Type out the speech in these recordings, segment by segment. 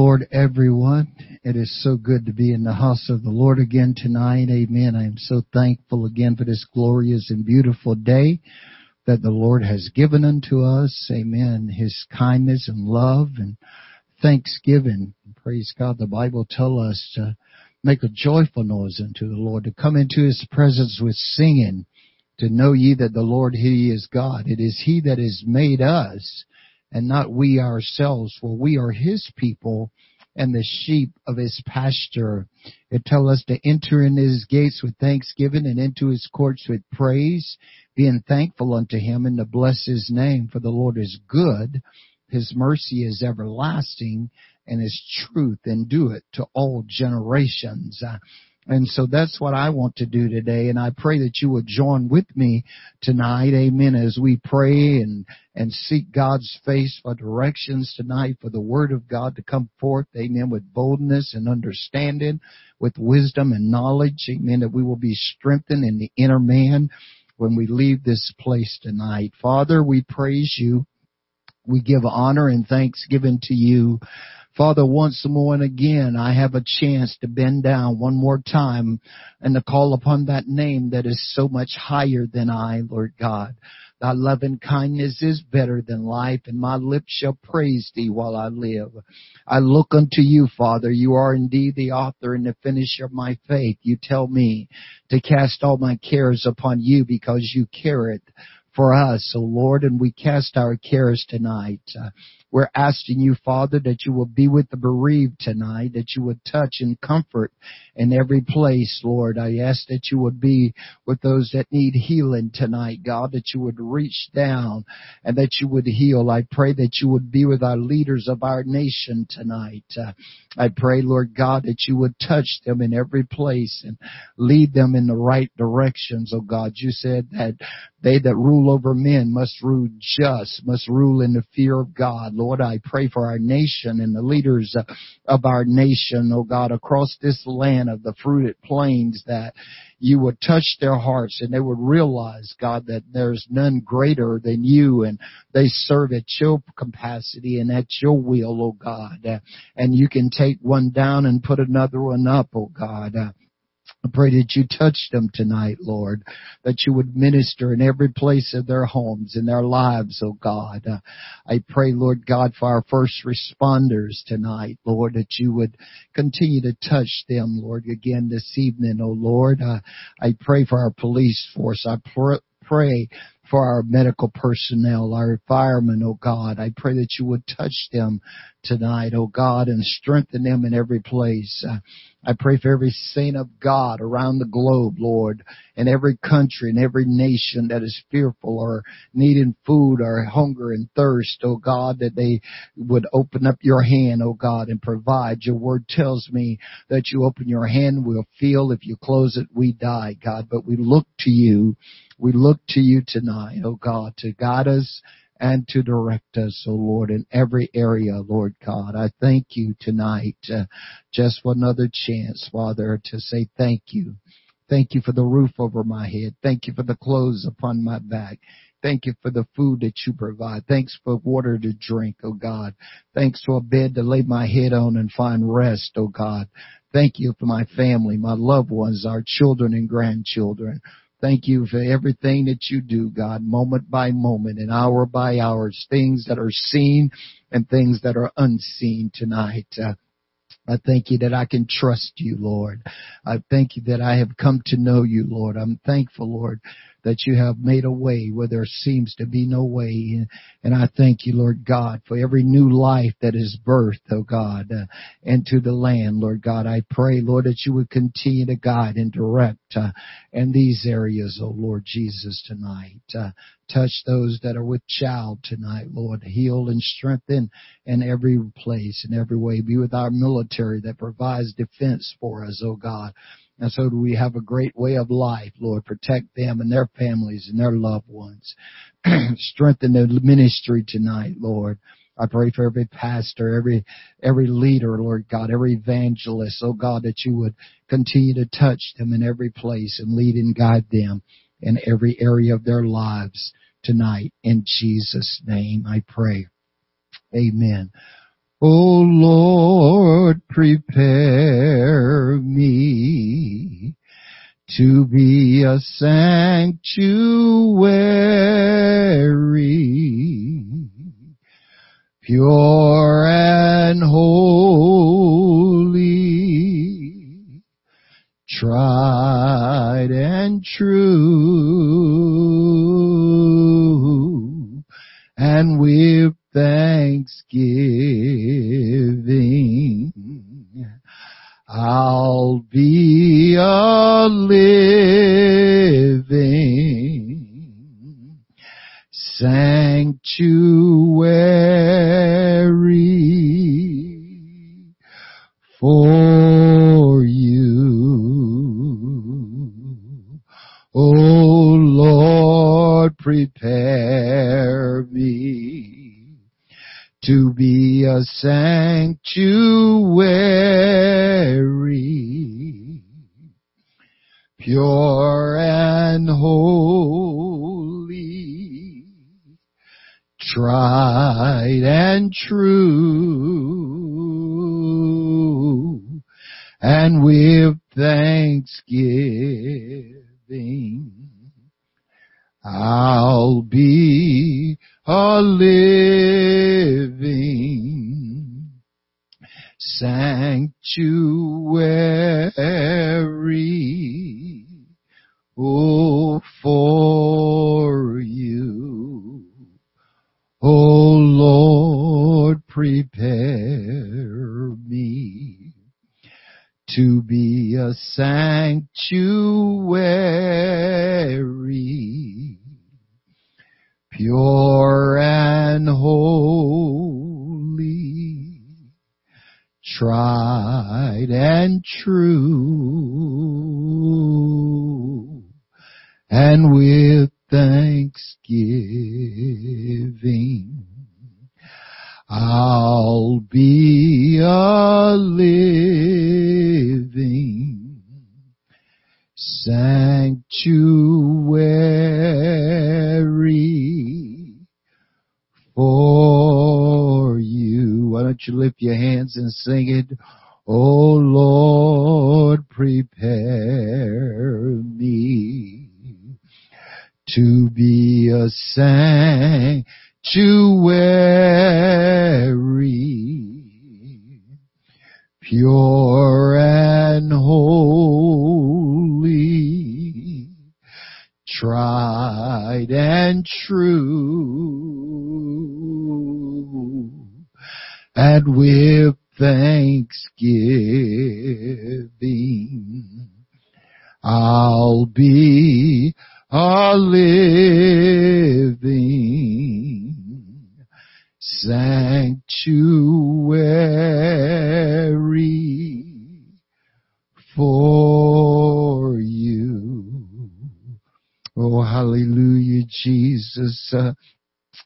Lord, everyone. It is so good to be in the house of the Lord again tonight. Amen. I am so thankful again for this glorious and beautiful day that the Lord has given unto us. Amen. His kindness and love and thanksgiving. Praise God. The Bible tells us to make a joyful noise unto the Lord, to come into His presence with singing, to know ye that the Lord He is God. It is He that has made us and not we ourselves, for we are his people and the sheep of his pasture. It tells us to enter in his gates with thanksgiving and into his courts with praise, being thankful unto him and to bless his name, for the Lord is good. His mercy is everlasting and his truth endureth to all generations. And so that's what I want to do today. And I pray that you would join with me tonight. Amen. As we pray and, and seek God's face for directions tonight for the word of God to come forth. Amen. With boldness and understanding, with wisdom and knowledge. Amen. That we will be strengthened in the inner man when we leave this place tonight. Father, we praise you. We give honor and thanksgiving to you Father, once more and again, I have a chance to bend down one more time and to call upon that name that is so much higher than I, Lord God. Thy loving kindness is better than life, and my lips shall praise thee while I live. I look unto you, Father. You are indeed the author and the finisher of my faith. You tell me to cast all my cares upon you because you care it for us, O Lord, and we cast our cares tonight. We're asking you, Father, that you will be with the bereaved tonight, that you would touch and comfort in every place, Lord. I ask that you would be with those that need healing tonight, God, that you would reach down and that you would heal. I pray that you would be with our leaders of our nation tonight. Uh, I pray, Lord God, that you would touch them in every place and lead them in the right directions, oh God. You said that they that rule over men must rule just, must rule in the fear of God. Lord, I pray for our nation and the leaders of our nation, oh God, across this land of the fruited plains that you would touch their hearts and they would realize, God, that there's none greater than you and they serve at your capacity and at your will, oh God. And you can take one down and put another one up, oh God. I pray that you touch them tonight, Lord, that you would minister in every place of their homes, in their lives, oh God. Uh, I pray, Lord God, for our first responders tonight, Lord, that you would continue to touch them, Lord, again this evening, oh Lord. Uh, I pray for our police force. I pray for our medical personnel, our firemen, oh God. I pray that you would touch them tonight, oh God, and strengthen them in every place. Uh, I pray for every saint of God around the globe, Lord, in every country and every nation that is fearful or needing food or hunger and thirst, oh God, that they would open up your hand, oh God, and provide. Your word tells me that you open your hand, we'll feel. If you close it, we die, God. But we look to you. We look to you tonight, oh God, to guide us and to direct us, O oh Lord, in every area, Lord God. I thank you tonight uh, just for another chance, Father, to say thank you. Thank you for the roof over my head. Thank you for the clothes upon my back. Thank you for the food that you provide. Thanks for water to drink, oh God. Thanks for a bed to lay my head on and find rest, oh God. Thank you for my family, my loved ones, our children and grandchildren. Thank you for everything that you do, God, moment by moment and hour by hour, things that are seen and things that are unseen tonight. Uh, I thank you that I can trust you, Lord. I thank you that I have come to know you, Lord. I'm thankful, Lord, that you have made a way where there seems to be no way. And I thank you, Lord God, for every new life that is birthed, oh God, uh, into the land, Lord God. I pray, Lord, that you would continue to guide and direct uh, in these areas, oh Lord Jesus, tonight. Uh, touch those that are with child tonight, Lord. Heal and strengthen in every place, in every way. Be with our military that provides defense for us, oh God. And so do we have a great way of life, Lord. Protect them and their families and their loved ones. Strengthen the ministry tonight, Lord. I pray for every pastor, every, every leader, Lord God, every evangelist, oh God, that you would continue to touch them in every place and lead and guide them in every area of their lives tonight. In Jesus' name I pray. Amen. O Lord, prepare me to be a sanctuary, pure and holy, tried and true, and with thanksgiving. I'll be a living sanctuary to be a sanctuary, pure and holy, tried and true, and with thanksgiving, I'll be a living sanctuary. Oh, for you. Oh Lord, prepare me to be a sanctuary, pure and holy, tried and true, and with thanksgiving. I'll be a living sanctuary for you. Why don't you lift your hands and sing it? Oh Lord, prepare me to be a sanctuary, pure and holy, tried and true, and with thanksgiving, I'll be a living sanctuary for you. Oh, hallelujah, Jesus. Uh,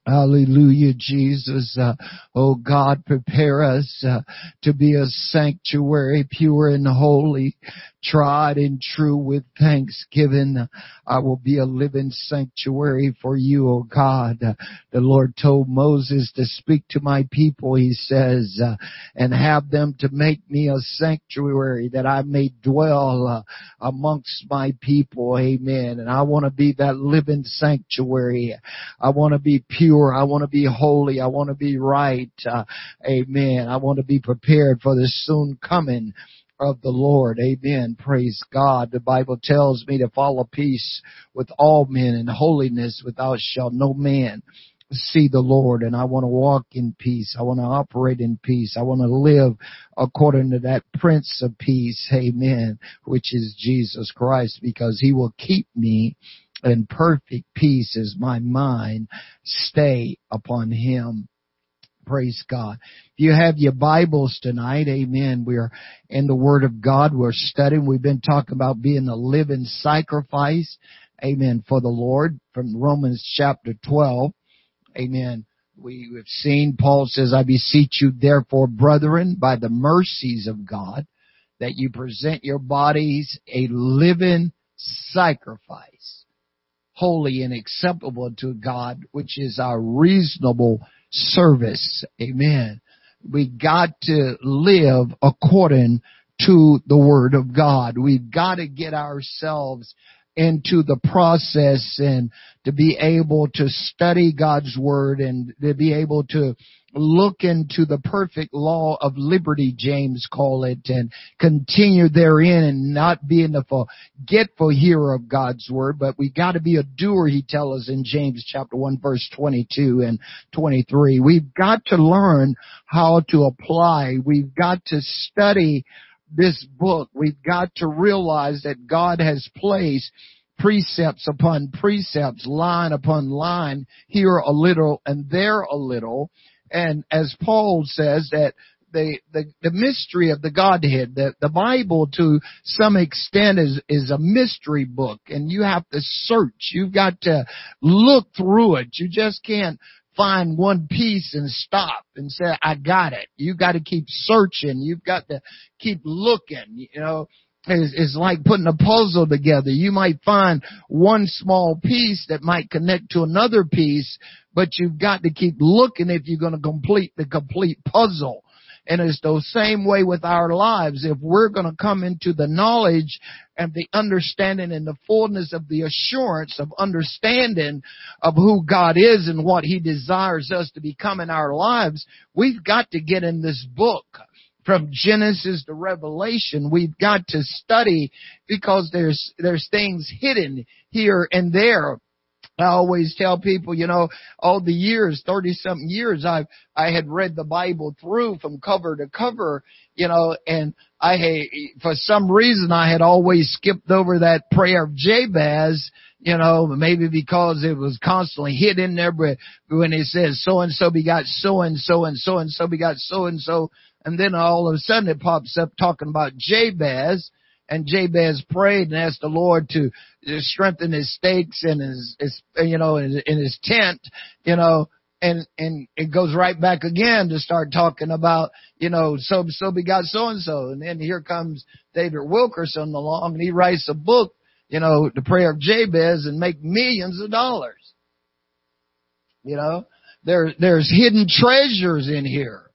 Hallelujah, Jesus. Uh, oh God, prepare us uh, to be a sanctuary, pure and holy, tried and true with thanksgiving. I will be a living sanctuary for you, O God. The Lord told Moses to speak to my people, he says, uh, and have them to make me a sanctuary that I may dwell uh, amongst my people. Amen. And I want to be that living sanctuary. I want to be pure. I want to be holy. I want to be right. Uh, amen. I want to be prepared for the soon coming of the Lord. Amen. Praise God. The Bible tells me to follow peace with all men and holiness without shall no man see the Lord and I want to walk in peace. I want to operate in peace. I want to live according to that Prince of Peace. Amen. Which is Jesus Christ because he will keep me in perfect peace as my mind stay upon him. Praise God. If you have your Bibles tonight, amen. We're in the Word of God. We're studying. We've been talking about being a living sacrifice. Amen. For the Lord from Romans chapter 12. Amen. We have seen Paul says, I beseech you therefore, brethren, by the mercies of God, that you present your bodies a living sacrifice, holy and acceptable to God, which is our reasonable service. Amen. We got to live according to the Word of God. We've got to get ourselves into the process and to be able to study God's Word and to be able to look into the perfect law of liberty, James call it, and continue therein and not being a forgetful hearer of God's word, but we gotta be a doer, he tells us in James chapter 1 verse 22 and 23. We've got to learn how to apply. We've got to study this book. We've got to realize that God has placed precepts upon precepts, line upon line, here a little and there a little, and as Paul says that the, the, the mystery of the Godhead, the, the Bible to some extent is, is a mystery book and you have to search. You've got to look through it. You just can't find one piece and stop and say, I got it. You got to keep searching. You've got to keep looking, you know is, is like putting a puzzle together. You might find one small piece that might connect to another piece, but you've got to keep looking if you're going to complete the complete puzzle. And it's the same way with our lives. If we're going to come into the knowledge and the understanding and the fullness of the assurance of understanding of who God is and what He desires us to become in our lives, we've got to get in this book from Genesis to Revelation. We've got to study because there's, there's things hidden here and there. I always tell people, you know, all the years, 30 something years, I've, I had read the Bible through from cover to cover, you know, and I had, for some reason I had always skipped over that prayer of Jabez, you know, maybe because it was constantly hit in there, but when it says so and so begot so and so and so and so begot so and so, and then all of a sudden it pops up talking about Jabez, and Jabez prayed and asked the Lord to strengthen his stakes and his, his you know, in, in his tent, you know, and and it goes right back again to start talking about you know so so begot so and so and then here comes David Wilkerson along and he writes a book you know the prayer of Jabez and make millions of dollars. You know there there's hidden treasures in here.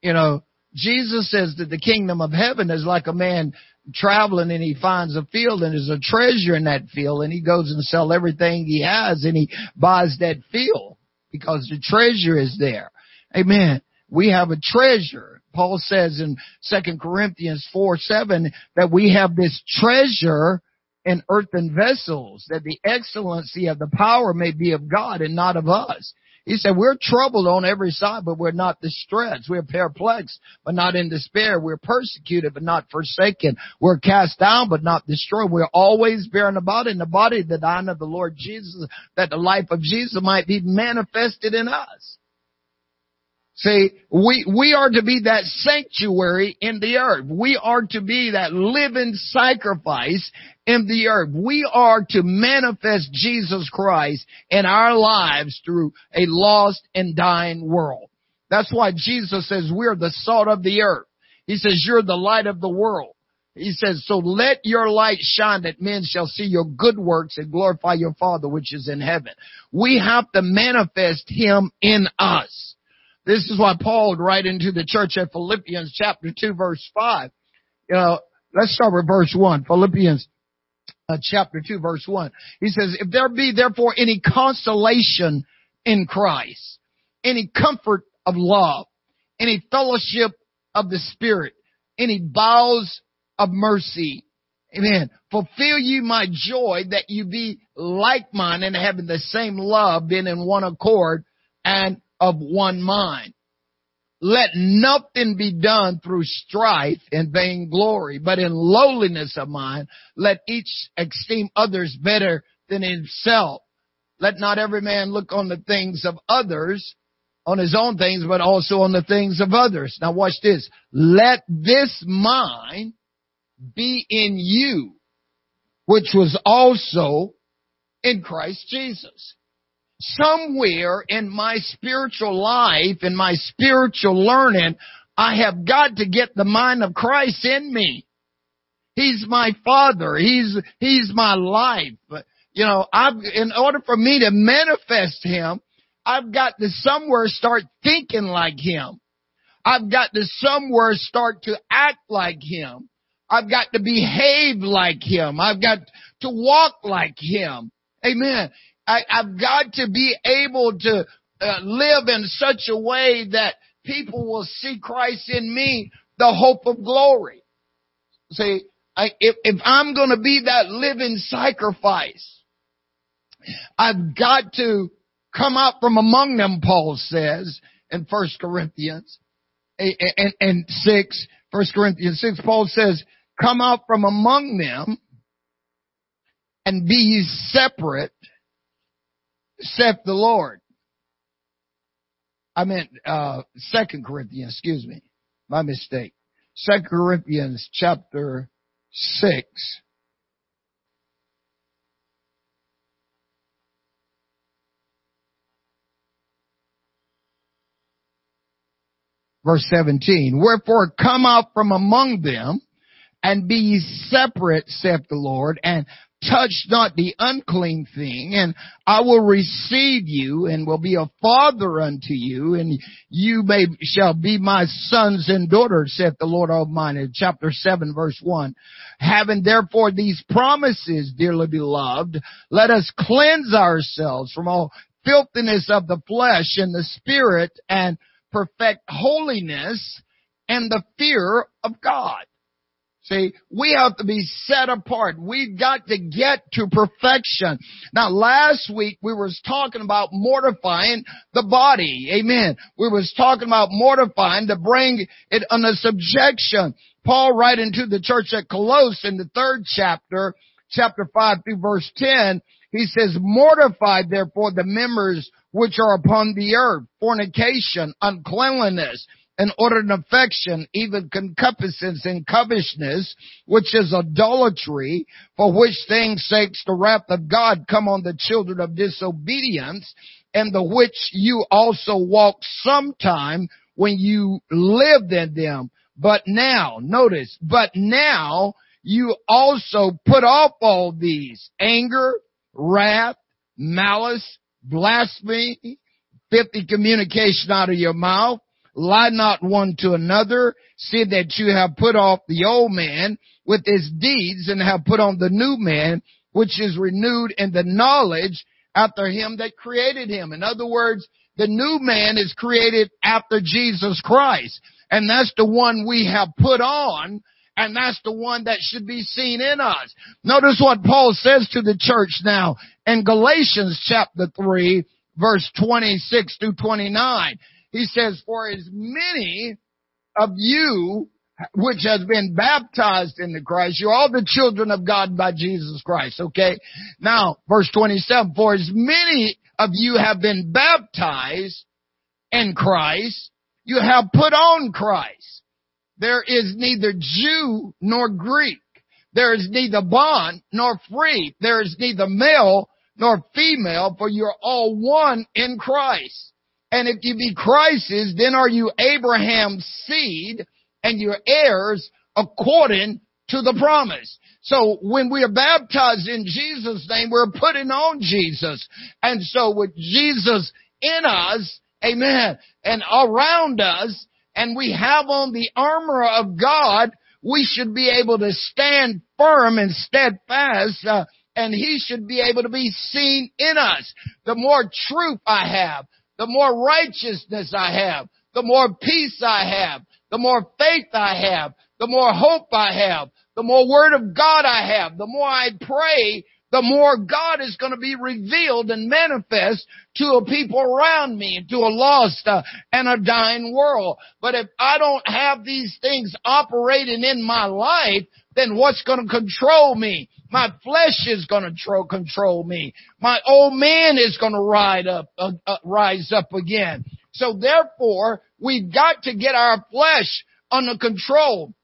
You know Jesus says that the kingdom of heaven is like a man traveling and he finds a field and there's a treasure in that field and he goes and sell everything he has and he buys that field because the treasure is there. Amen. We have a treasure. Paul says in 2 Corinthians 4, 7 that we have this treasure in earthen vessels, that the excellency of the power may be of God and not of us. He said, we're troubled on every side, but we're not distressed. We're perplexed, but not in despair. We're persecuted, but not forsaken. We're cast down, but not destroyed. We're always bearing about in the body the dying of the Lord Jesus, that the life of Jesus might be manifested in us. See, we, we are to be that sanctuary in the earth. We are to be that living sacrifice in the earth. We are to manifest Jesus Christ in our lives through a lost and dying world. That's why Jesus says we're the salt of the earth. He says you're the light of the world. He says, so let your light shine that men shall see your good works and glorify your Father which is in heaven. We have to manifest Him in us. This is why Paul would write into the church at Philippians chapter 2 verse 5. You know, let's start with verse 1. Philippians uh, chapter 2 verse 1. He says, if there be therefore any consolation in Christ, any comfort of love, any fellowship of the Spirit, any bowels of mercy, Amen. Fulfill you my joy that you be like mine and having the same love, being in one accord and of one mind. Let nothing be done through strife and vainglory, but in lowliness of mind, let each esteem others better than himself. Let not every man look on the things of others, on his own things, but also on the things of others. Now watch this. Let this mind be in you, which was also in Christ Jesus somewhere in my spiritual life, in my spiritual learning, I have got to get the mind of Christ in me. He's my father. He's, he's my life. You know, I've, in order for me to manifest him, I've got to somewhere start thinking like him. I've got to somewhere start to act like Him. I've got to behave like Him. I've got to walk like Him. Amen. I, have got to be able to uh, live in such a way that people will see Christ in me, the hope of glory. See, I, if, if I'm going to be that living sacrifice, I've got to come out from among them, Paul says in First Corinthians and, and 6, 1 Corinthians 6, Paul says, come out from among them and be separate, saith the Lord. I meant, uh, Second Corinthians, excuse me. My mistake. Second Corinthians chapter 6. Verse 17, wherefore come out from among them and be ye separate, saith the Lord, and touch not the unclean thing, and I will receive you, and will be a father unto you, and you may shall be my sons and daughters, saith the Lord Almighty. Chapter seven, verse one. Having therefore these promises, dearly beloved, let us cleanse ourselves from all filthiness of the flesh and the spirit, and perfect holiness and the fear of God. See, we have to be set apart. We've got to get to perfection. Now last week we was talking about mortifying the body. Amen. We was talking about mortifying to bring it under subjection. Paul writing to the church at Colossus in the third chapter, chapter 5 through verse 10, he says, mortify therefore the members which are upon the earth, fornication, uncleanliness, and ordered affection, even concupiscence and covetousness, which is idolatry, for which things sakes the wrath of God come on the children of disobedience, and the which you also walked sometime when you lived in them. But now, notice, but now you also put off all these anger, wrath, malice, blasphemy, fifty communication out of your mouth Lie not one to another. See that you have put off the old man with his deeds and have put on the new man, which is renewed in the knowledge after him that created him. In other words, the new man is created after Jesus Christ. And that's the one we have put on and that's the one that should be seen in us. Notice what Paul says to the church now in Galatians chapter 3 verse 26 through 29. He says, for as many of you which has been baptized in the Christ, you're all the children of God by Jesus Christ, okay? Now, verse 27, for as many of you have been baptized in Christ, you have put on Christ. There is neither Jew nor Greek. There is neither bond nor free. There is neither male nor female, for you're all one in Christ. And if you be Christ's, then are you Abraham's seed and your heirs according to the promise. So when we are baptized in Jesus' name, we're putting on Jesus. And so with Jesus in us, amen, and around us, and we have on the armor of God, we should be able to stand firm and steadfast, uh, and He should be able to be seen in us. The more truth I have, the more righteousness I have, the more peace I have, the more faith I have, the more hope I have, the more word of God I have, the more I pray, the more God is going to be revealed and manifest to a people around me and to a lost uh, and a dying world. But if I don't have these things operating in my life, then what's going to control me? My flesh is going to tro- control me. My old man is going to ride up, uh, uh, rise up again. So therefore, we've got to get our flesh under control.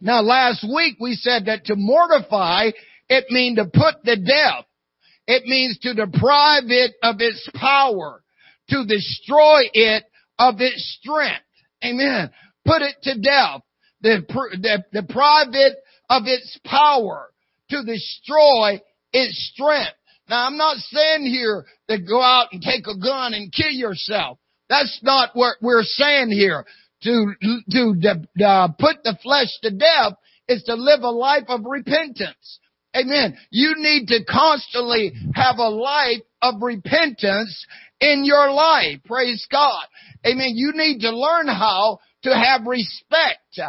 Now last week we said that to mortify, it means to put to death. It means to deprive it of its power, to destroy it of its strength. Amen. Put it to death. Deprive it of its power to destroy its strength. Now I'm not saying here to go out and take a gun and kill yourself. That's not what we're saying here. to, to put the flesh to death is to live a life of repentance. Amen. You need to constantly have a life of repentance in your life. Praise God. Amen. You need to learn how to have respect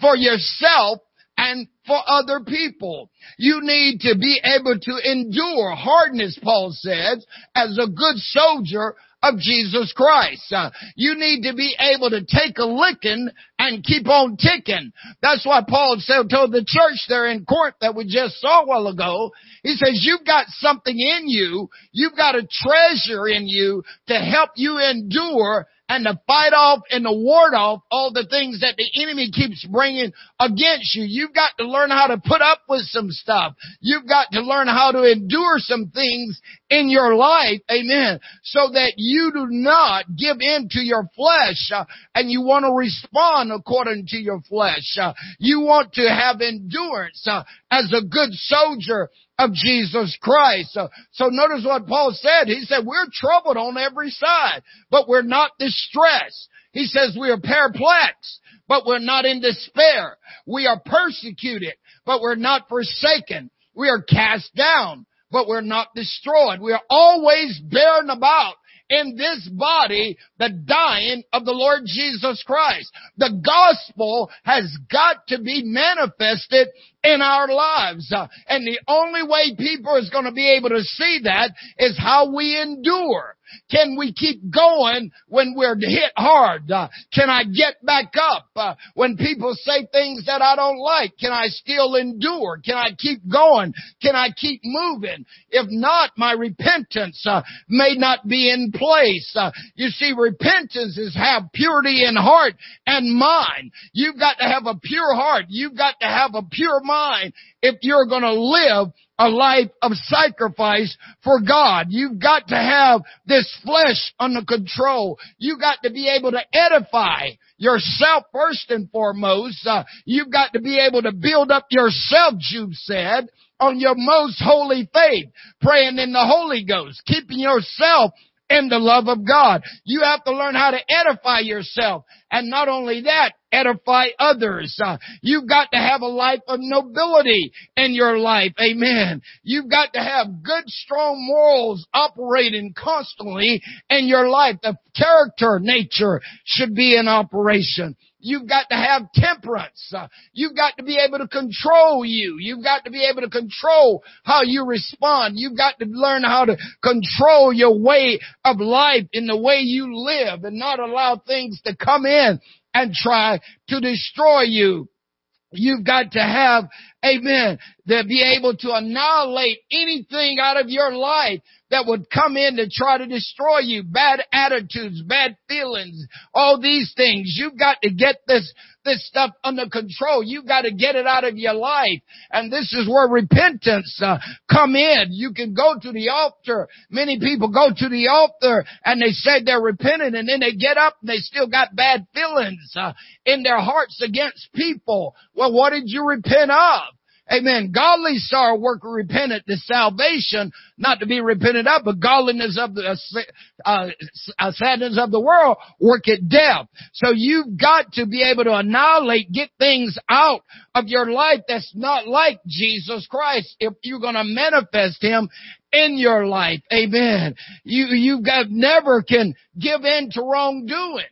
for yourself and for other people. You need to be able to endure hardness, Paul says, as a good soldier of Jesus Christ. Uh, you need to be able to take a licking and keep on ticking. That's why Paul said, told the church there in Corinth that we just saw a while ago. He says, you've got something in you. You've got a treasure in you to help you endure and to fight off and to ward off all the things that the enemy keeps bringing against you. You've got to learn how to put up with some stuff. You've got to learn how to endure some things in your life. Amen. So that you do not give in to your flesh uh, and you want to respond according to your flesh. Uh, you want to have endurance uh, as a good soldier of Jesus Christ. So, so notice what Paul said. He said, we're troubled on every side, but we're not distressed. He says we are perplexed, but we're not in despair. We are persecuted, but we're not forsaken. We are cast down, but we're not destroyed. We are always bearing about in this body the dying of the Lord Jesus Christ. The gospel has got to be manifested in our lives. And the only way people is going to be able to see that is how we endure. Can we keep going when we're hit hard? Uh, can I get back up? Uh, when people say things that I don't like, can I still endure? Can I keep going? Can I keep moving? If not, my repentance uh, may not be in place. Uh, you see, repentance is have purity in heart and mind. You've got to have a pure heart. You've got to have a pure mind if you're going to live a life of sacrifice for God. You've got to have this flesh under control. You've got to be able to edify yourself first and foremost. Uh, you've got to be able to build up yourself, Jude said, on your most holy faith, praying in the Holy Ghost, keeping yourself in the love of God. You have to learn how to edify yourself. And not only that, edify others. Uh, you've got to have a life of nobility in your life. Amen. You've got to have good, strong morals operating constantly in your life. The character nature should be in operation. You've got to have temperance. Uh, you've got to be able to control you. You've got to be able to control how you respond. You've got to learn how to control your way of life in the way you live and not allow things to come in and try to destroy you. You've got to have, amen, to be able to annihilate anything out of your life that would come in to try to destroy you. Bad attitudes, bad feelings, all these things. You've got to get this, this stuff under control. You've got to get it out of your life. And this is where repentance uh, come in. You can go to the altar. Many people go to the altar and they say they're repentant and then they get up and they still got bad feelings uh, in their hearts against people. Well, what did you repent of? Amen. Godly sorrow work repentant to salvation, not to be repented of, but godliness of the uh, uh, sadness of the world work at death. So you've got to be able to annihilate, get things out of your life that's not like Jesus Christ if you're going to manifest Him in your life. Amen. You, you got, never can give in to wrongdoing.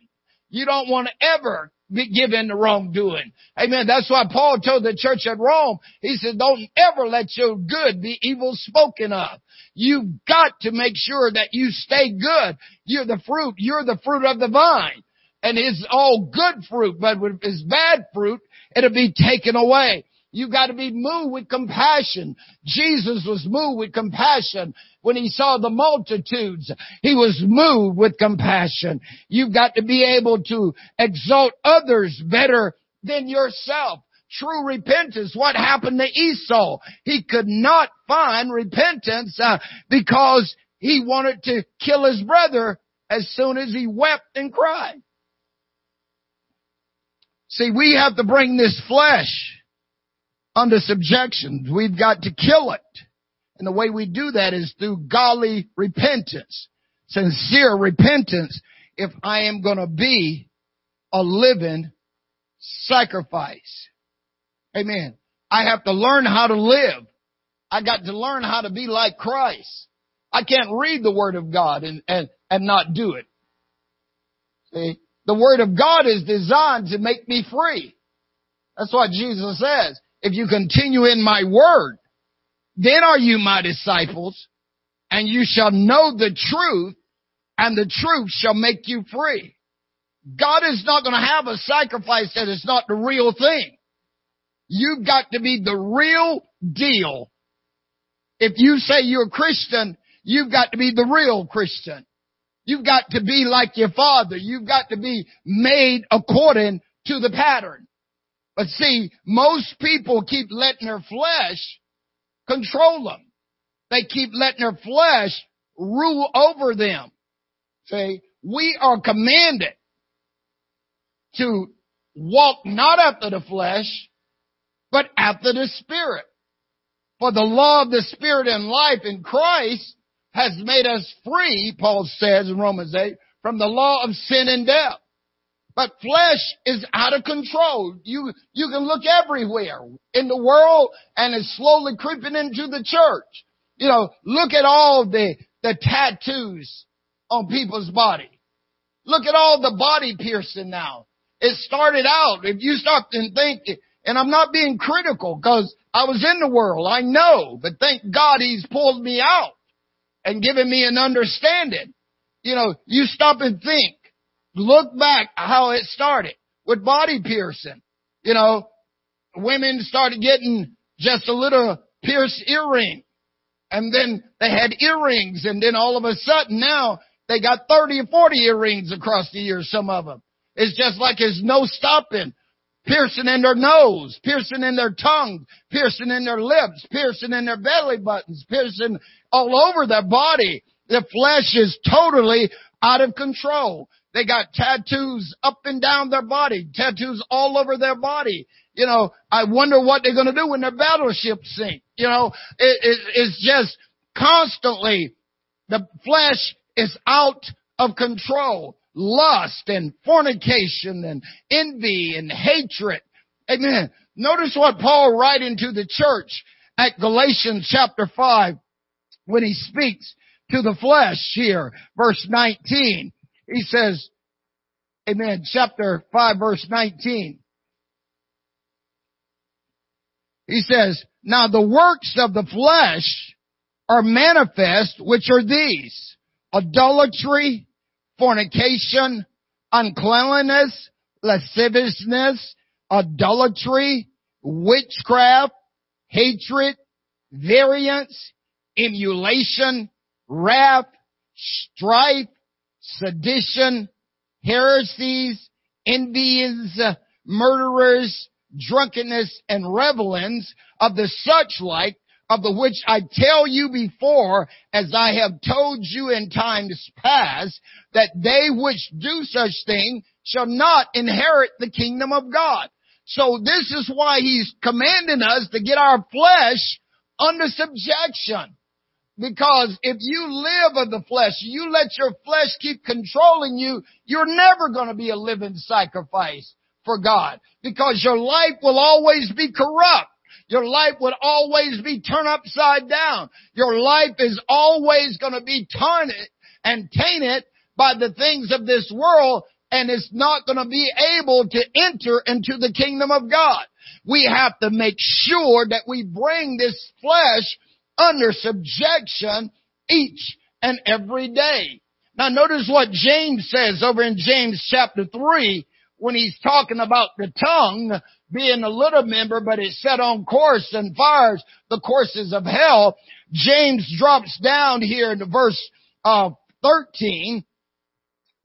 You don't want to ever be given the wrongdoing. Amen. That's why Paul told the church at Rome, he said, don't ever let your good be evil spoken of. You've got to make sure that you stay good. You're the fruit. You're the fruit of the vine. And it's all good fruit, but if it's bad fruit, it'll be taken away. You've got to be moved with compassion. Jesus was moved with compassion when he saw the multitudes. He was moved with compassion. You've got to be able to exalt others better than yourself. True repentance. What happened to Esau? He could not find repentance uh, because he wanted to kill his brother as soon as he wept and cried. See, we have to bring this flesh under subjection. We've got to kill it. And the way we do that is through godly repentance, sincere repentance if I am going to be a living sacrifice. Amen. I have to learn how to live. I got to learn how to be like Christ. I can't read the Word of God and, and, and not do it. See? The Word of God is designed to make me free. That's what Jesus says. If you continue in my Word, then are you my disciples, and you shall know the truth, and the truth shall make you free. God is not going to have a sacrifice that is not the real thing. You've got to be the real deal. If you say you're a Christian, you've got to be the real Christian. You've got to be like your father. You've got to be made according to the pattern. But see, most people keep letting their flesh control them. They keep letting their flesh rule over them. See, we are commanded to walk not after the flesh, but after the Spirit. For the law of the Spirit and life in Christ has made us free, Paul says in Romans 8, from the law of sin and death. But flesh is out of control. You, you can look everywhere in the world and it's slowly creeping into the church. You know, look at all the, the tattoos on people's body. Look at all the body piercing now. It started out, if you stop and think, and I'm not being critical because I was in the world, I know, but thank God He's pulled me out and given me an understanding. You know, you stop and think. Look back how it started with body piercing. You know, women started getting just a little pierced earring. And then they had earrings and then all of a sudden now they got 30 or 40 earrings across the ears, some of them. It's just like there's no stopping. Piercing in their nose, piercing in their tongue, piercing in their lips, piercing in their belly buttons, piercing all over their body. The flesh is totally out of control. They got tattoos up and down their body, tattoos all over their body. You know, I wonder what they're going to do when their battleships sink. You know, it, it, it's just constantly the flesh is out of control. Lust and fornication and envy and hatred. Amen. Notice what Paul writing to the church at Galatians chapter 5 when he speaks to the flesh here, verse 19. He says, Amen, chapter 5 verse 19. He says, Now the works of the flesh are manifest, which are these, adultery, fornication, uncleanliness, lasciviousness, adultery, witchcraft, hatred, variance, emulation, wrath, strife, sedition, heresies, envies, murderers, drunkenness, and revelings of the such like, of the which I tell you before, as I have told you in times past, that they which do such thing shall not inherit the kingdom of God. So this is why he's commanding us to get our flesh under subjection. Because if you live of the flesh, you let your flesh keep controlling you, you're never going to be a living sacrifice for God. Because your life will always be corrupt. Your life would always be turned upside down. Your life is always going to be tainted and tainted by the things of this world and it's not going to be able to enter into the kingdom of God. We have to make sure that we bring this flesh under subjection each and every day. Now notice what James says over in James chapter 3 when he's talking about the tongue being a little member, but it's set on course and fires the courses of hell. James drops down here in the verse uh, 13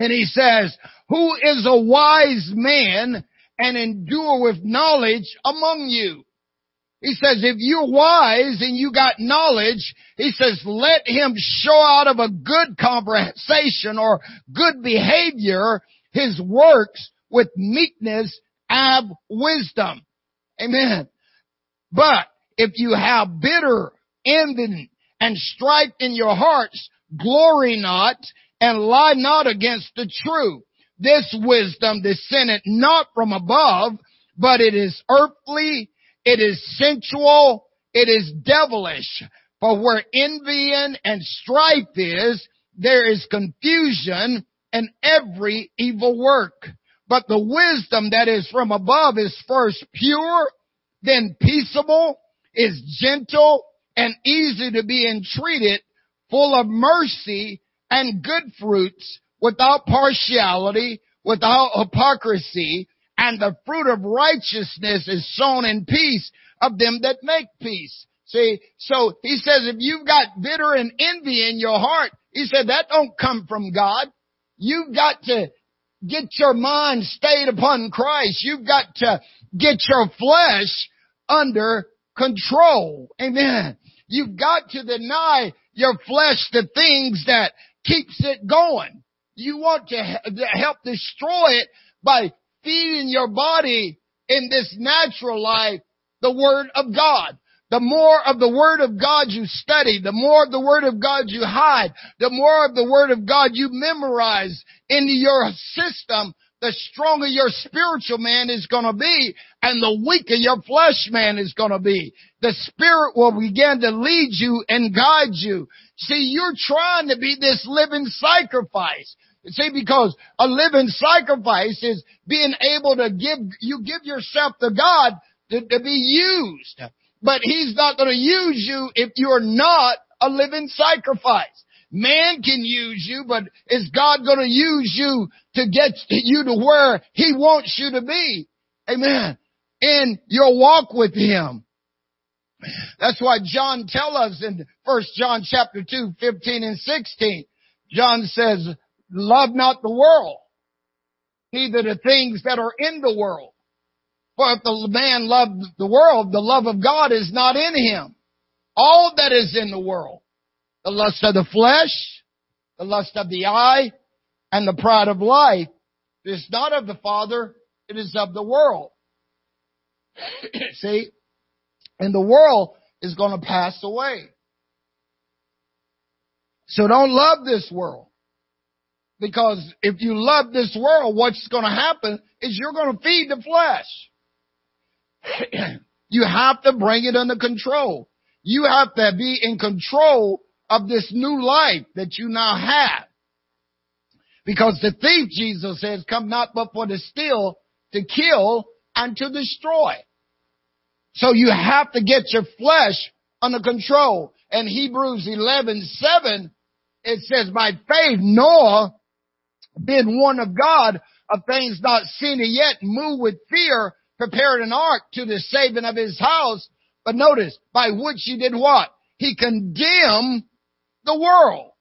and he says, who is a wise man and endure with knowledge among you? He says, if you're wise and you got knowledge, he says, let him show out of a good conversation or good behavior his works with meekness have wisdom. Amen. But if you have bitter envy and strife in your hearts, glory not and lie not against the truth. this wisdom descended not from above, but it is earthly, it is sensual, it is devilish. For where envying and strife is, there is confusion and every evil work. But the wisdom that is from above is first pure, then peaceable, is gentle, and easy to be entreated, full of mercy and good fruits, without partiality, without hypocrisy, and the fruit of righteousness is sown in peace of them that make peace. See, so he says if you've got bitter and envy in your heart, he said that don't come from God. You've got to get your mind stayed upon Christ. You've got to get your flesh under control. Amen. You've got to deny your flesh the things that keeps it going. You want to help destroy it by feeding your body in this natural life the Word of God. The more of the Word of God you study, the more of the Word of God you hide, the more of the Word of God you memorize into your system, the stronger your spiritual man is going to be and the weaker your flesh man is going to be. The Spirit will begin to lead you and guide you. See, you're trying to be this living sacrifice. See, because a living sacrifice is being able to give, you give yourself to God to, to be used. But He's not going to use you if you're not a living sacrifice. Man can use you, but is God going to use you to get you to where He wants you to be? Amen. In your walk with Him. That's why John tells us in First John chapter 2, 15 and 16. John says, love not the world, neither the things that are in the world. For if the man love the world, the love of God is not in him. All that is in the world, the lust of the flesh, the lust of the eye, and the pride of life is not of the Father, it is of the world. See? And the world is going to pass away. So don't love this world. Because if you love this world, what's going to happen is you're going to feed the flesh. you have to bring it under control. You have to be in control of this new life that you now have. Because the thief, Jesus says, come not but for to steal, to kill, and to destroy. So you have to get your flesh under control. And Hebrews 11, 7, it says, by faith Noah, being one of God, of things not seen yet, moved with fear, prepared an ark to the saving of his house. But notice, by which he did what? He condemned the world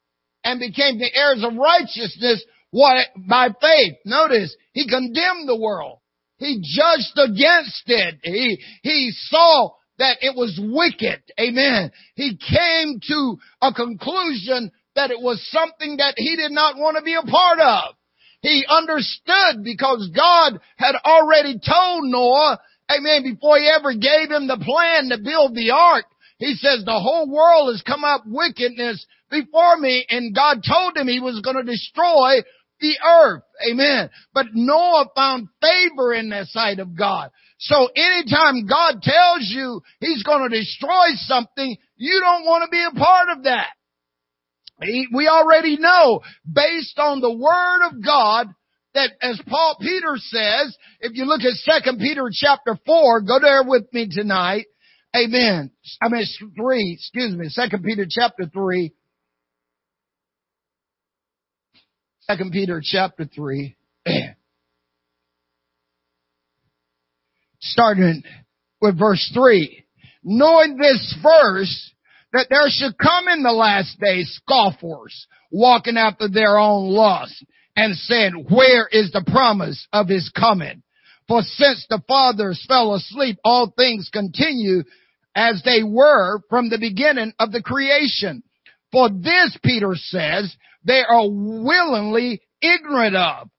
and became the heirs of righteousness what, by faith. Notice, he condemned the world. He judged against it. He, he saw that it was wicked. Amen. He came to a conclusion that it was something that he did not want to be a part of. He understood because God had already told Noah, amen, before he ever gave him the plan to build the ark, he says the whole world has come up wickedness before me and God told him he was going to destroy the earth. Amen. But Noah found favor in the sight of God. So anytime God tells you he's going to destroy something, you don't want to be a part of that. We already know based on the word of God that as Paul Peter says, if you look at second Peter chapter four, go there with me tonight. Amen. I mean three, excuse me, second Peter chapter three. Second Peter chapter three. Starting with verse three. Knowing this first, that there should come in the last days scoffers walking after their own lust and said, where is the promise of his coming? For since the fathers fell asleep, all things continue as they were from the beginning of the creation. For this, Peter says, they are willingly ignorant of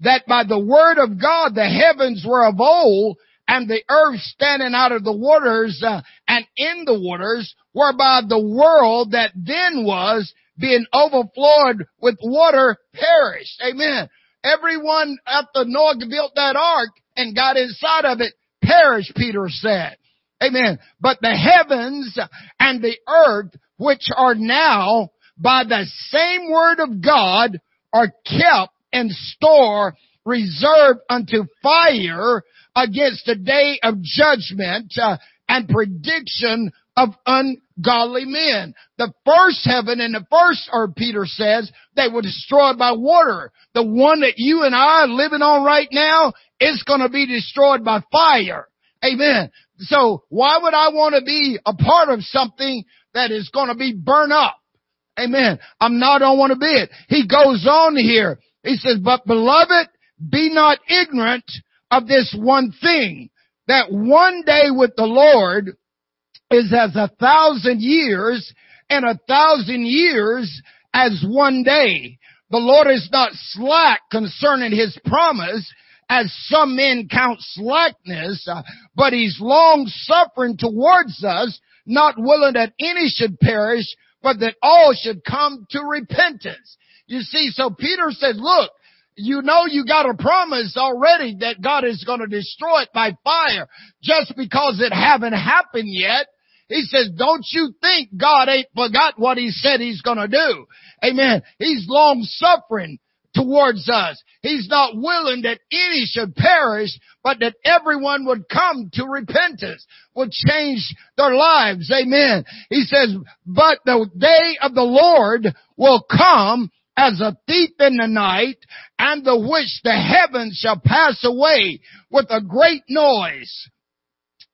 that by the word of God the heavens were of old and the earth standing out of the waters uh, and in the waters, whereby the world that then was being overflowed with water perished. Amen. everyone after Noah built that ark and got inside of it perished, Peter said. Amen. But the heavens and the earth, which are now by the same word of God, are kept in store, reserved unto fire against the day of judgment uh, and prediction of ungodly men. The first heaven and the first earth, Peter says, they were destroyed by water. The one that you and I are living on right now is going to be destroyed by fire. Amen. So why would I want to be a part of something that is going to be burned up? Amen. I'm not, I don't want to be it. He goes on here. He says, but beloved, be not ignorant of this one thing, that one day with the Lord is as a thousand years and a thousand years as one day. The Lord is not slack concerning his promise as some men count slackness, uh, but he's long suffering towards us, not willing that any should perish, but that all should come to repentance. You see, so Peter said, look, you know you got a promise already that God is going to destroy it by fire just because it haven't happened yet. He says, don't you think God ain't forgot what he said he's going to do. Amen. He's long suffering towards us. He's not willing that any should perish, but that everyone would come to repentance, would change their lives. Amen. He says, but the day of the Lord will come as a thief in the night, and the which the heavens shall pass away with a great noise,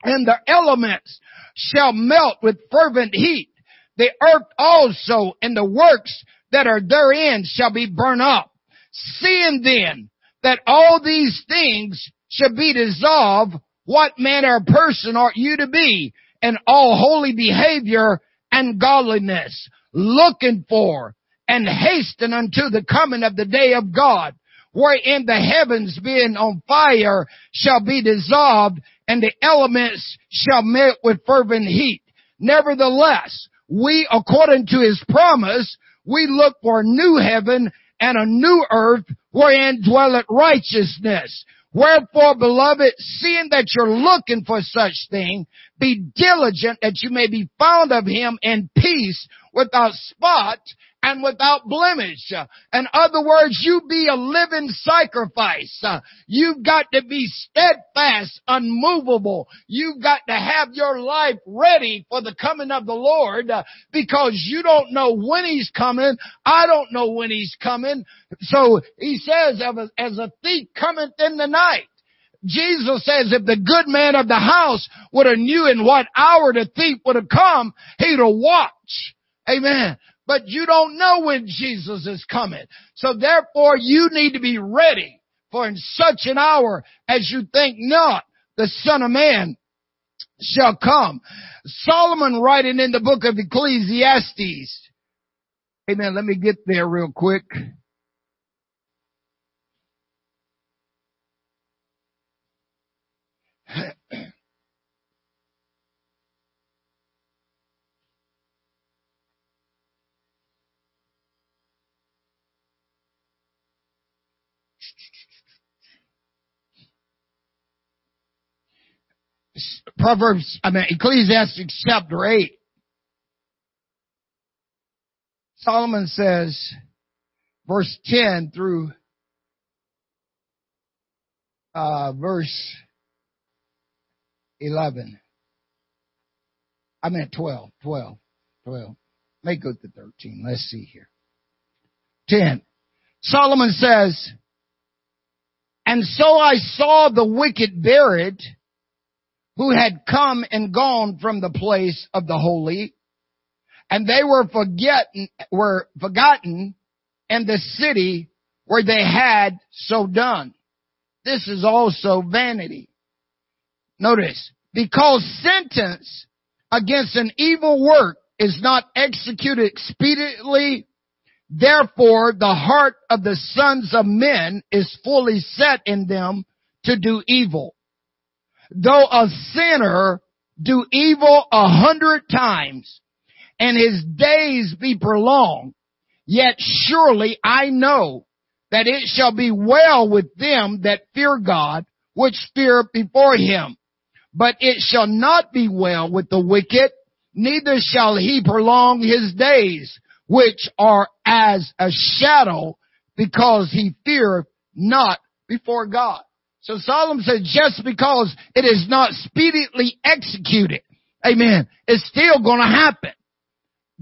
and the elements shall melt with fervent heat. The earth also and the works that are therein shall be burned up. Seeing then that all these things should be dissolved, what manner of person ought you to be in all holy behavior and godliness, looking for and hasten unto the coming of the day of God, wherein the heavens being on fire shall be dissolved and the elements shall melt with fervent heat. Nevertheless, we, according to his promise, we look for a new heaven and a new earth wherein dwelleth righteousness. Wherefore, beloved, seeing that you're looking for such thing, be diligent that you may be found of him in peace without spot and without blemish. In other words, you be a living sacrifice. You've got to be steadfast, unmovable. You've got to have your life ready for the coming of the Lord because you don't know when He's coming. I don't know when He's coming. So He says, as a thief cometh in the night. Jesus says if the good man of the house would have knew in what hour the thief would have come, he'd have watched. Amen. But you don't know when Jesus is coming. So therefore you need to be ready for in such an hour as you think not, the son of man shall come. Solomon writing in the book of Ecclesiastes. Amen. Let me get there real quick. Proverbs, I mean, Ecclesiastes chapter 8. Solomon says, verse 10 through uh, verse 11. I meant 12, 12, 12. May go to 13. Let's see here. 10. Solomon says, And so I saw the wicked buried who had come and gone from the place of the holy, and they were forgotten, were forgotten in the city where they had so done. This is also vanity. Notice, because sentence against an evil work is not executed expediently, therefore the heart of the sons of men is fully set in them to do evil though a sinner do evil a hundred times and his days be prolonged, yet surely I know that it shall be well with them that fear God, which fear before him. But it shall not be well with the wicked, neither shall he prolong his days, which are as a shadow, because he feareth not before God. So Solomon said, just because it is not speedily executed, amen, it's still gonna happen.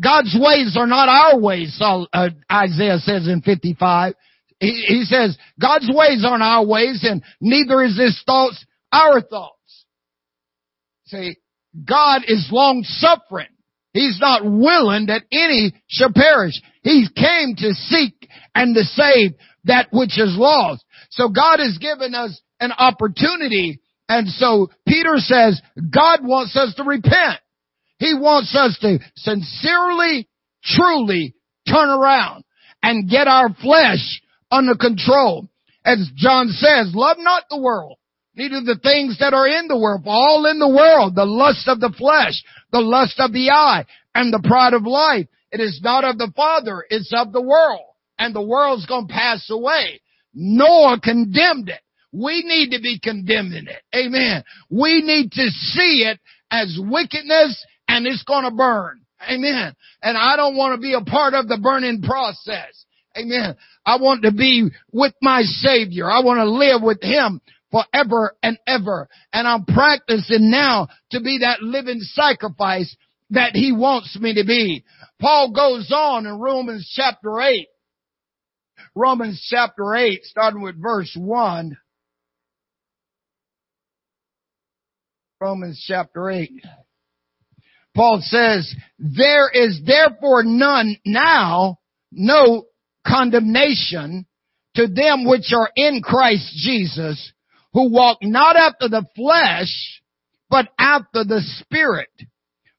God's ways are not our ways, uh, Isaiah says in 55. He, says, God's ways aren't our ways and neither is his thoughts our thoughts. See, God is long suffering. He's not willing that any should perish. He came to seek and to save that which is lost. So God has given us an opportunity. And so Peter says, God wants us to repent. He wants us to sincerely, truly turn around and get our flesh under control. As John says, love not the world, neither the things that are in the world. All in the world, the lust of the flesh, the lust of the eye, and the pride of life. It is not of the Father, it's of the world. And the world's gonna pass away. Noah condemned it. We need to be condemning it. Amen. We need to see it as wickedness and it's gonna burn. Amen. And I don't want to be a part of the burning process. Amen. I want to be with my Savior. I want to live with Him forever and ever. And I'm practicing now to be that living sacrifice that He wants me to be. Paul goes on in Romans chapter 8. Romans chapter 8, starting with verse 1. Romans chapter 8. Paul says, there is therefore none now, no condemnation to them which are in Christ Jesus, who walk not after the flesh, but after the Spirit.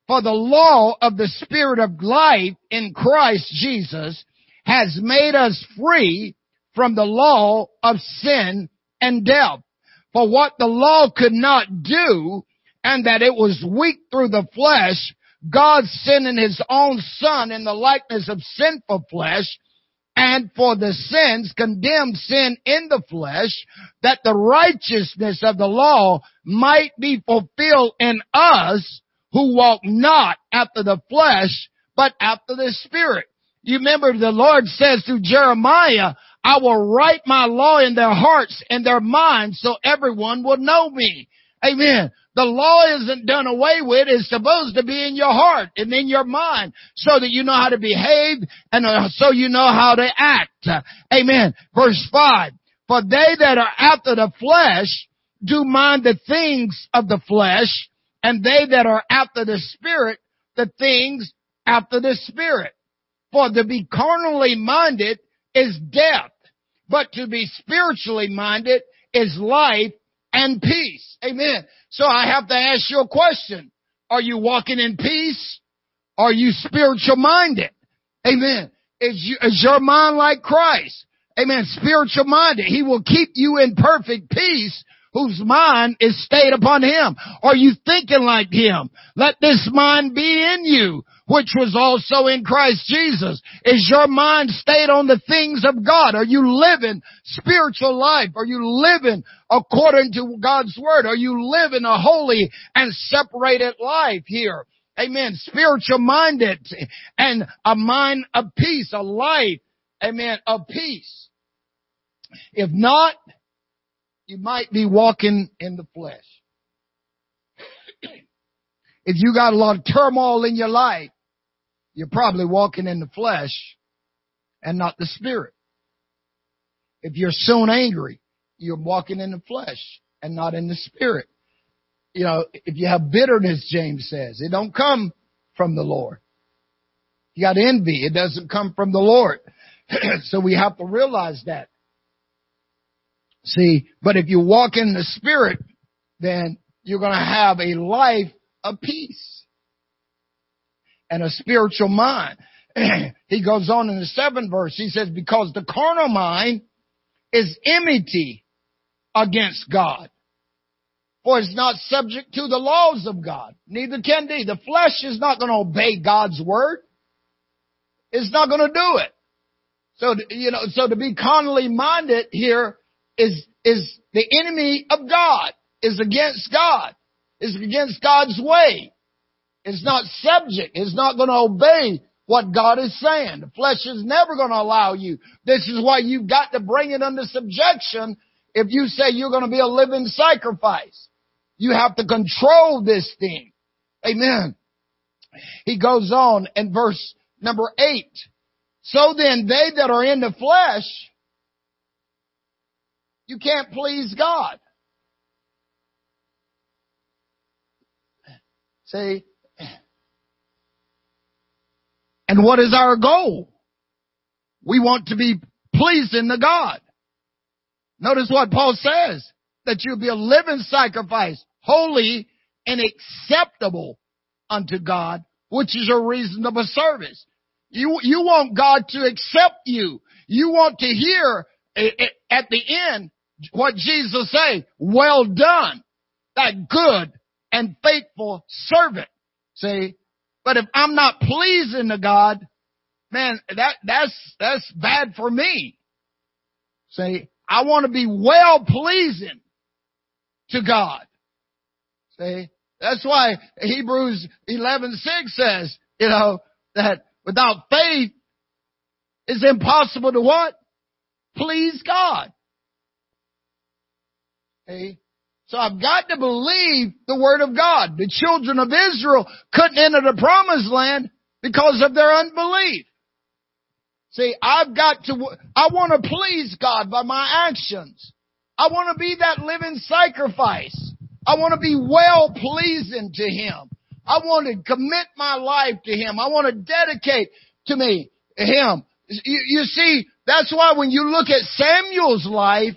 For the law of the Spirit of life in Christ Jesus has made us free from the law of sin and death. For what the law could not do, and that it was weak through the flesh, God sending his own son in the likeness of sinful flesh, and for the sins condemned sin in the flesh, that the righteousness of the law might be fulfilled in us who walk not after the flesh, but after the spirit. You remember the Lord says through Jeremiah, I will write my law in their hearts and their minds so everyone will know me. Amen. The law isn't done away with. It's supposed to be in your heart and in your mind so that you know how to behave and uh, so you know how to act. Amen. Verse 5. For they that are after the flesh do mind the things of the flesh and they that are after the spirit, the things after the spirit. For to be carnally minded is death, but to be spiritually minded is life and peace. Amen. So I have to ask you a question. Are you walking in peace? Are you spiritual minded? Amen. Is, you, is your mind like Christ? Amen. Spiritual minded. He will keep you in perfect peace whose mind is stayed upon him. Are you thinking like him? Let this mind be in you, which was also in Christ Jesus. Is your mind stayed on the things of God? Are you living spiritual life? Are you living according to God's word? Are you living a holy and separated life here? Amen. Spiritual minded and a mind of peace, a life, amen, of peace. If not, you might be walking in the flesh. If you got a lot of turmoil in your life, you're probably walking in the flesh and not the spirit. If you're soon angry, you're walking in the flesh and not in the spirit. You know, if you have bitterness, James says, it don't come from the Lord. You got envy, it doesn't come from the Lord. so we have to realize that. See, but if you walk in the Spirit, then you're going to have a life of peace and a spiritual mind. he goes on in the seventh verse. He says, because the carnal mind is enmity against God. For it's not subject to the laws of God. Neither can they. The flesh is not going to obey God's word. It's not going to do it. So, you know, so to be carnally minded here is, is the enemy of God, is against God, is against God's way. It's not subject. It's not going to obey what God is saying. The flesh is never going to allow you. This is why you've got to bring it under subjection if you say you're going to be a living sacrifice. You have to control this thing. Amen. He goes on in verse number eight. So then they that are in the flesh, you can't please God. And what is our goal? We want to be pleasing to God. Notice what Paul says, that you be a living sacrifice, holy and acceptable unto God, which is a reasonable service. You, you want God to accept you. You want to hear eh, eh, at the end what Jesus say, well done, that good and faithful servant. See, but if I'm not pleasing to God, man, that, that's, that's bad for me. See, I want to be well pleasing to God. See, that's why Hebrews 11:6 says, you know, that without faith it's impossible to what? Please God. See? So I've got to believe the word of God. The children of Israel couldn't enter the promised land because of their unbelief. See, I've got to, I want to please God by my actions. I want to be that living sacrifice. I want to be well pleasing to Him. I want to commit my life to Him. I want to dedicate to me, Him. You, you see, that's why when you look at Samuel's life,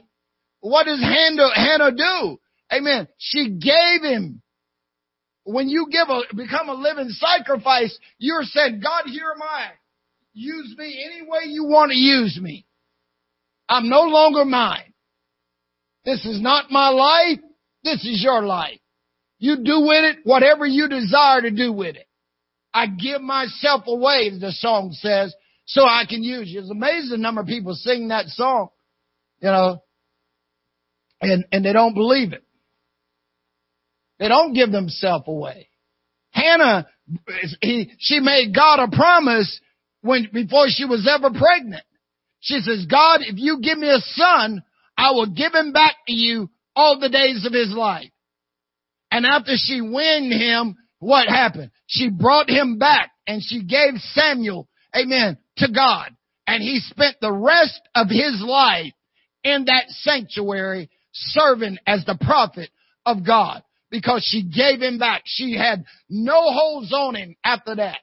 what does Hannah, Hannah do? Amen. She gave him. When you give a, become a living sacrifice, you're saying, God, here am I. Use me any way you want to use me. I'm no longer mine. This is not my life. This is your life. You do with it whatever you desire to do with it. I give myself away, the song says, so I can use you. It's amazing the number of people sing that song, you know, and, and they don't believe it. They don't give themselves away. Hannah, he, she made God a promise when, before she was ever pregnant. She says, God, if you give me a son, I will give him back to you all the days of his life. And after she weaned him, what happened? She brought him back and she gave Samuel, amen, to God. And he spent the rest of his life in that sanctuary serving as the prophet of God because she gave him back. She had no holds on him after that.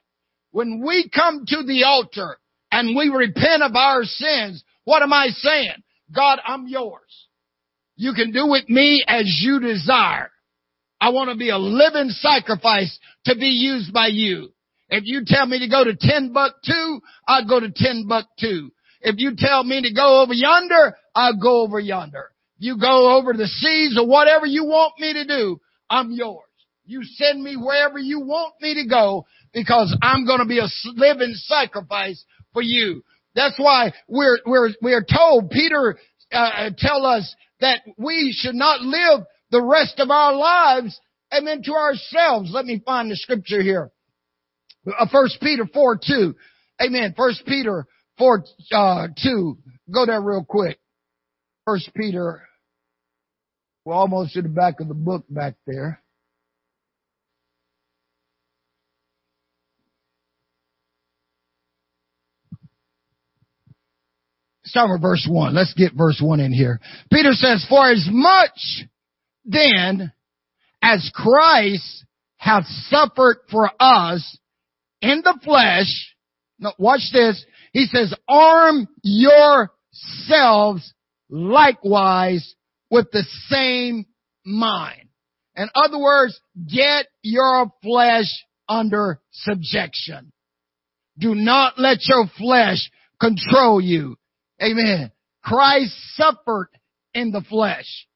When we come to the altar and we repent of our sins, what am I saying? God, I'm yours. You can do with me as you desire. I want to be a living sacrifice to be used by you. If you tell me to go to Timbuktu, I'll go to 10 buck 2. If you tell me to go over yonder, I'll go over yonder. You go over the seas or whatever you want me to do, I'm yours. You send me wherever you want me to go because I'm going to be a living sacrifice for you. That's why we're, we're, we're told, Peter, uh, tell us that we should not live the rest of our lives and then to ourselves. Let me find the scripture here. Uh, First Peter 4, 2. Amen. First Peter 4, uh, 2. Go there real quick. First Peter we're almost to the back of the book back there. Start with verse 1. Let's get verse 1 in here. Peter says, For as much then as Christ hath suffered for us in the flesh, now watch this, he says, arm yourselves likewise with the same mind. In other words, get your flesh under subjection. Do not let your flesh control you. Amen. Christ suffered in the flesh.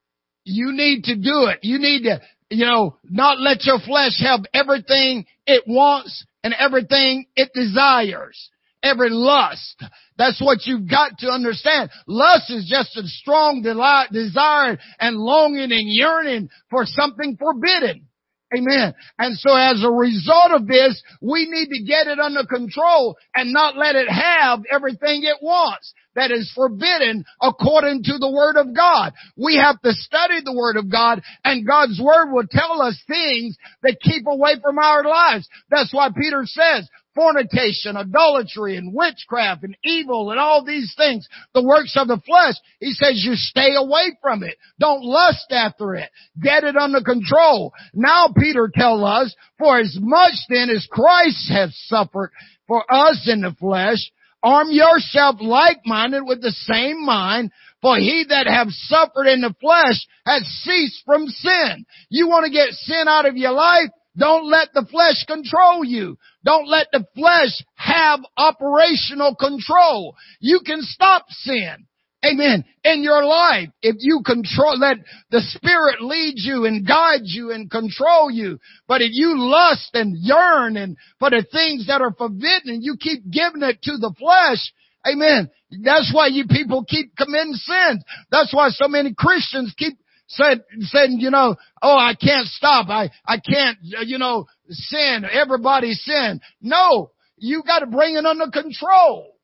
You need to do it. You need to, you know, not let your flesh have everything it wants and everything it desires. Every lust. That's what you've got to understand. Lust is just a strong delight, desire and longing and yearning for something forbidden. Amen. And so as a result of this, we need to get it under control and not let it have everything it wants that is forbidden according to the Word of God. We have to study the Word of God and God's Word will tell us things that keep away from our lives. That's why Peter says, fornication, adultery, and witchcraft, and evil, and all these things, the works of the flesh. He says you stay away from it. Don't lust after it. Get it under control. Now Peter tells us, for as much then as Christ has suffered for us in the flesh, arm yourself like-minded with the same mind, for he that have suffered in the flesh has ceased from sin. You want to get sin out of your life? Don't let the flesh control you. Don't let the flesh have operational control. You can stop sin. Amen. In your life, if you control, let the Spirit lead you and guide you and control you. But if you lust and yearn and for the things that are forbidden and you keep giving it to the flesh, amen. That's why you people keep committing sins. That's why so many Christians keep said, said, you know, oh, I can't stop. I, I can't, uh, you know, sin. Everybody sin. No, you got to bring it under control.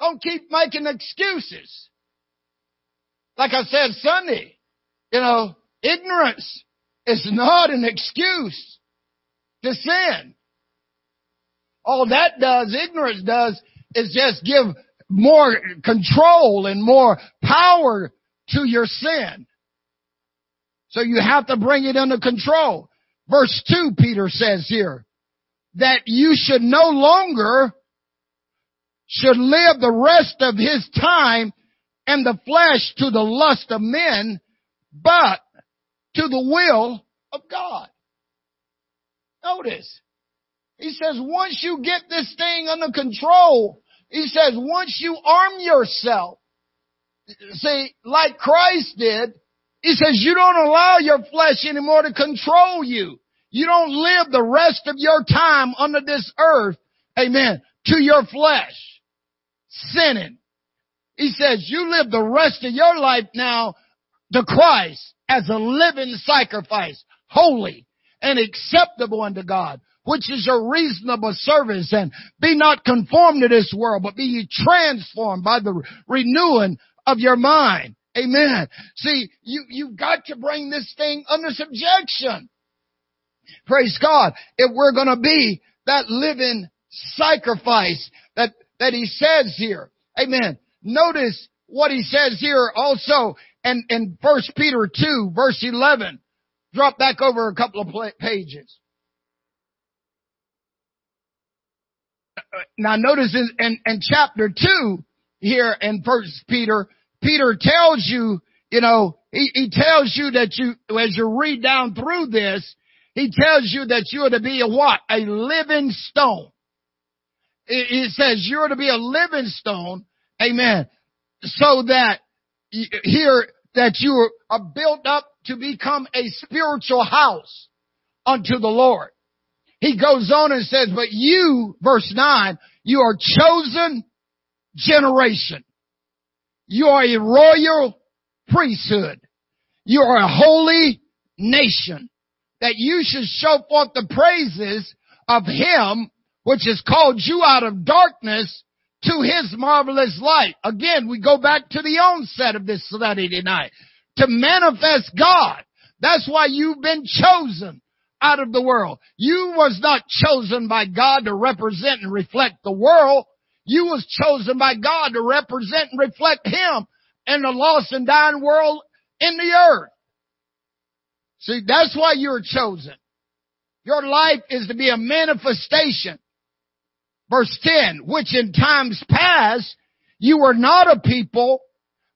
Don't keep making excuses. Like I said Sunday, you know, ignorance is not an excuse to sin. All that does, ignorance does, is just give more control and more power to your sin. So you have to bring it under control. Verse 2, Peter says here, that you should no longer should live the rest of his time in the flesh to the lust of men, but to the will of God. Notice, he says once you get this thing under control, he says once you arm yourself, see, like Christ did, he says you don't allow your flesh anymore to control you. You don't live the rest of your time under this earth, amen, to your flesh, sinning. He says you live the rest of your life now to Christ as a living sacrifice, holy and acceptable unto God, which is your reasonable service and be not conformed to this world, but be ye transformed by the renewing of your mind. Amen. See, you, you've got to bring this thing under subjection. Praise God. If we're going to be that living sacrifice that, that he says here. Amen. Notice what he says here also in, in 1 Peter 2 verse 11. Drop back over a couple of pages. Now notice in, in, in chapter 2 here in 1 Peter, Peter tells you, you know, he, he tells you that you, as you read down through this, he tells you that you are to be a what? A living stone. He says you're to be a living stone. Amen. So that here that you are built up to become a spiritual house unto the Lord. He goes on and says, but you, verse nine, you are chosen generation. You are a royal priesthood. You are a holy nation that you should show forth the praises of him which has called you out of darkness to his marvelous light. Again, we go back to the onset of this study tonight. To manifest God. That's why you've been chosen out of the world. You was not chosen by God to represent and reflect the world. You was chosen by God to represent and reflect Him in the lost and dying world in the earth. See, that's why you're chosen. Your life is to be a manifestation. Verse 10, which in times past you were not a people,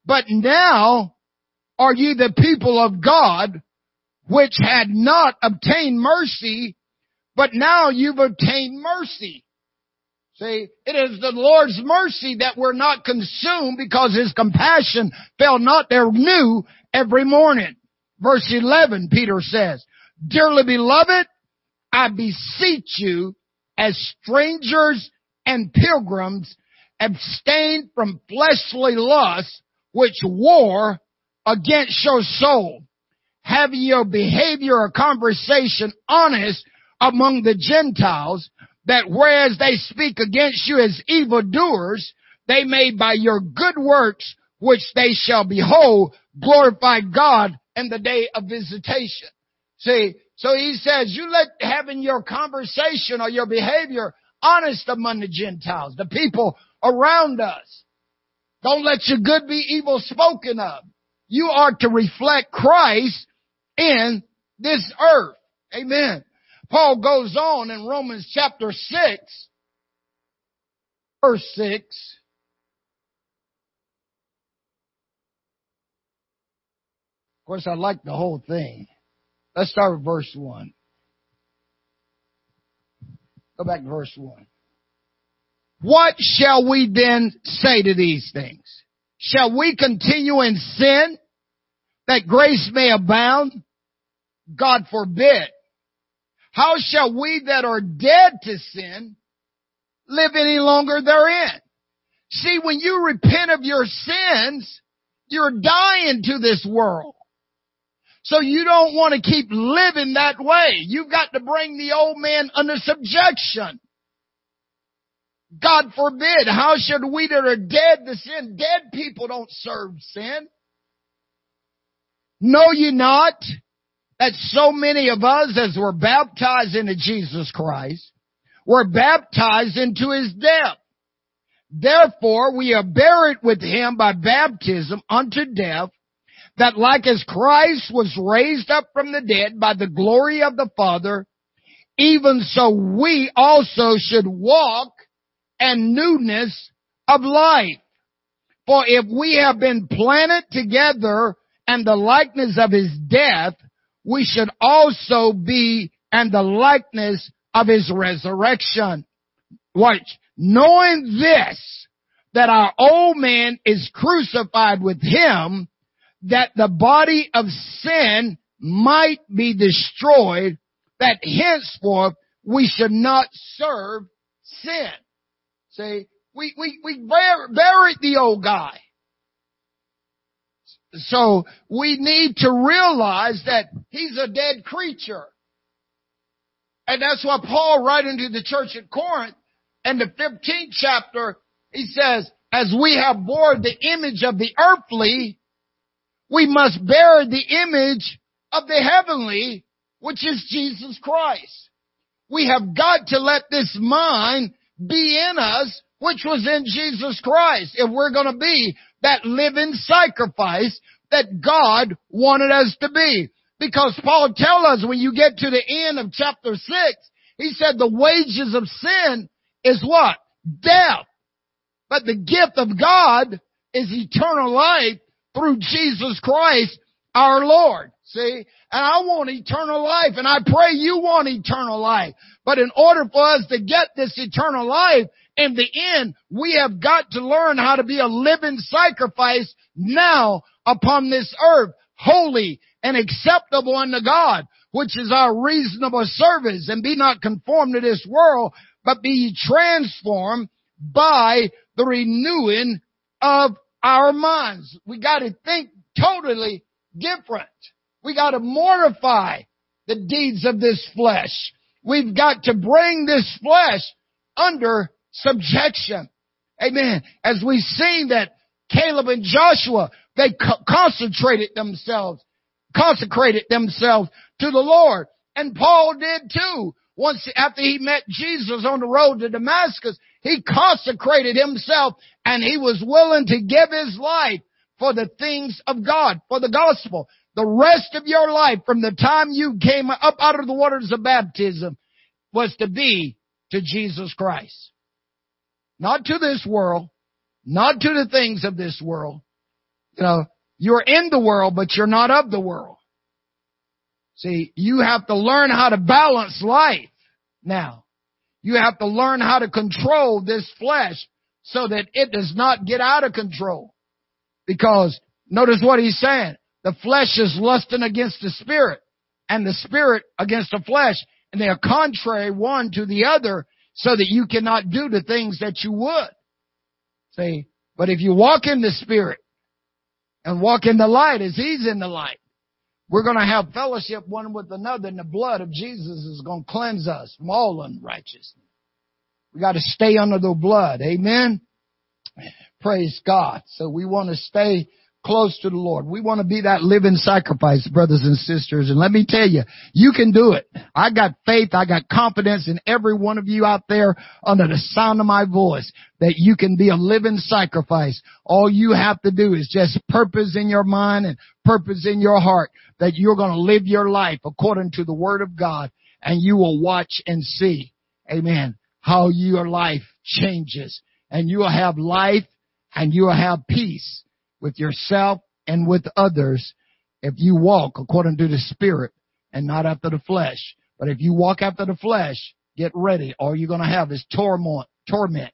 but now are ye the people of God, which had not obtained mercy, but now you've obtained mercy. See, it is the Lord's mercy that we're not consumed because His compassion fell not there new every morning. Verse 11, Peter says, Dearly beloved, I beseech you as strangers and pilgrims abstain from fleshly lusts which war against your soul. Have your behavior or conversation honest among the Gentiles that whereas they speak against you as evildoers, they may by your good works which they shall behold glorify God in the day of visitation. See, so he says, you let having your conversation or your behavior honest among the Gentiles, the people around us. Don't let your good be evil spoken of. You are to reflect Christ in this earth. Amen. Paul goes on in Romans chapter 6, verse 6. Of course, I like the whole thing. Let's start with verse 1. Go back to verse 1. What shall we then say to these things? Shall we continue in sin that grace may abound? God forbid. How shall we that are dead to sin live any longer therein? See, when you repent of your sins, you're dying to this world. So you don't want to keep living that way. You've got to bring the old man under subjection. God forbid, how should we that are dead to sin? Dead people don't serve sin. Know ye not that so many of us as were baptized into Jesus Christ were baptized into his death. Therefore we are buried with him by baptism unto death that like as Christ was raised up from the dead by the glory of the Father, even so we also should walk and newness of life. For if we have been planted together and the likeness of his death, we should also be and the likeness of his resurrection. Watch. Knowing this, that our old man is crucified with him, that the body of sin might be destroyed, that henceforth we should not serve sin. See, we, we, we buried the old guy. So we need to realize that he's a dead creature. And that's why Paul writing to the church at Corinth in the 15th chapter, he says, as we have bore the image of the earthly, we must bear the image of the heavenly, which is Jesus Christ. We have got to let this mind be in us, which was in Jesus Christ, if we're going to be that living sacrifice that God wanted us to be. Because Paul tells us when you get to the end of chapter 6, he said the wages of sin is what? Death. But the gift of God is eternal life through Jesus Christ our Lord. See? And I want eternal life and I pray you want eternal life. But in order for us to get this eternal life, in the end, we have got to learn how to be a living sacrifice now upon this earth, holy and acceptable unto God, which is our reasonable service, and be not conformed to this world, but be transformed by the renewing of our minds. We gotta think totally different. We gotta mortify the deeds of this flesh. We've got to bring this flesh under subjection. Amen. As we've seen that Caleb and Joshua, they co- concentrated themselves, consecrated themselves to the Lord. And Paul did too. Once after he met Jesus on the road to Damascus, he consecrated himself and he was willing to give his life for the things of God, for the gospel. The rest of your life from the time you came up out of the waters of baptism was to be to Jesus Christ. Not to this world, not to the things of this world. You know, you're in the world, but you're not of the world. See, you have to learn how to balance life now. You have to learn how to control this flesh so that it does not get out of control. Because notice what he's saying. The flesh is lusting against the spirit and the spirit against the flesh and they are contrary one to the other so that you cannot do the things that you would. See, but if you walk in the Spirit and walk in the light as He's in the light, we're going to have fellowship one with another and the blood of Jesus is going to cleanse us from all unrighteousness. We got to stay under the blood. Amen. Praise God. So we want to stay close to the Lord. We want to be that living sacrifice, brothers and sisters. And let me tell you, you can do it. I got faith. I got confidence in every one of you out there under the sound of my voice that you can be a living sacrifice. All you have to do is just purpose in your mind and purpose in your heart that you're going to live your life according to the word of God and you will watch and see. Amen. How your life changes and you will have life and you will have peace with yourself and with others if you walk according to the Spirit and not after the flesh. But if you walk after the flesh, get ready. All you're going to have is torment, torment.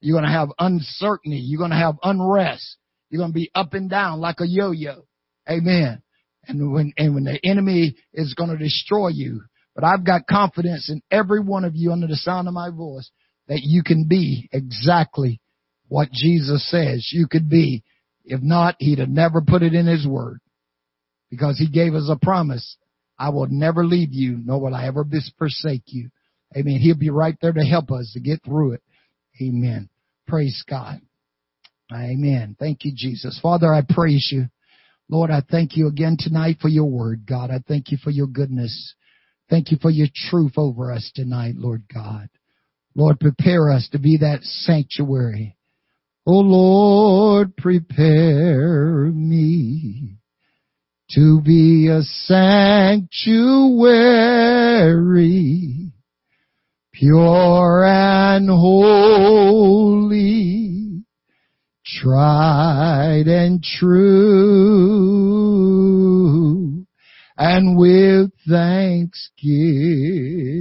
You're going to have uncertainty. You're going to have unrest. You're going to be up and down like a yo-yo. Amen. And when, and when the enemy is going to destroy you, but I've got confidence in every one of you under the sound of my voice that you can be exactly what Jesus says you could be if not, he'd have never put it in his word because he gave us a promise. I will never leave you, nor will I ever forsake you. Amen. He'll be right there to help us to get through it. Amen. Praise God. Amen. Thank you, Jesus. Father, I praise you. Lord, I thank you again tonight for your word, God. I thank you for your goodness. Thank you for your truth over us tonight, Lord God. Lord, prepare us to be that sanctuary O Lord, prepare me to be a sanctuary, pure and holy, tried and true, and with thanksgiving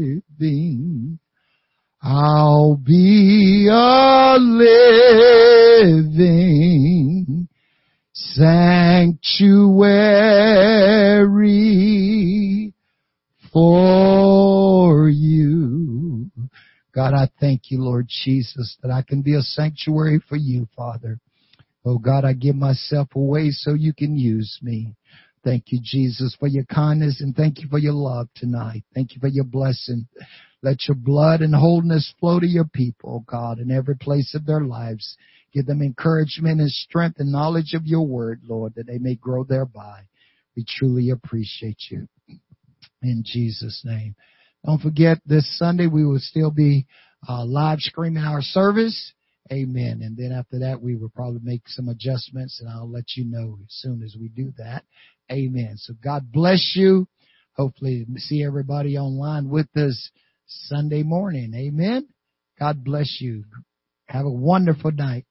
I'll be a living sanctuary for you. God, I thank you, Lord Jesus, that I can be a sanctuary for you, Father. Oh God, I give myself away so you can use me. Thank you, Jesus, for your kindness and thank you for your love tonight. Thank you for your blessing. Let your blood and wholeness flow to your people, God, in every place of their lives. Give them encouragement and strength and knowledge of your word, Lord, that they may grow thereby. We truly appreciate you. In Jesus' name. Don't forget this Sunday we will still be uh, live streaming our service. Amen. And then after that we will probably make some adjustments and I'll let you know as soon as we do that. Amen. So God bless you. Hopefully see everybody online with us Sunday morning. Amen. God bless you. Have a wonderful night.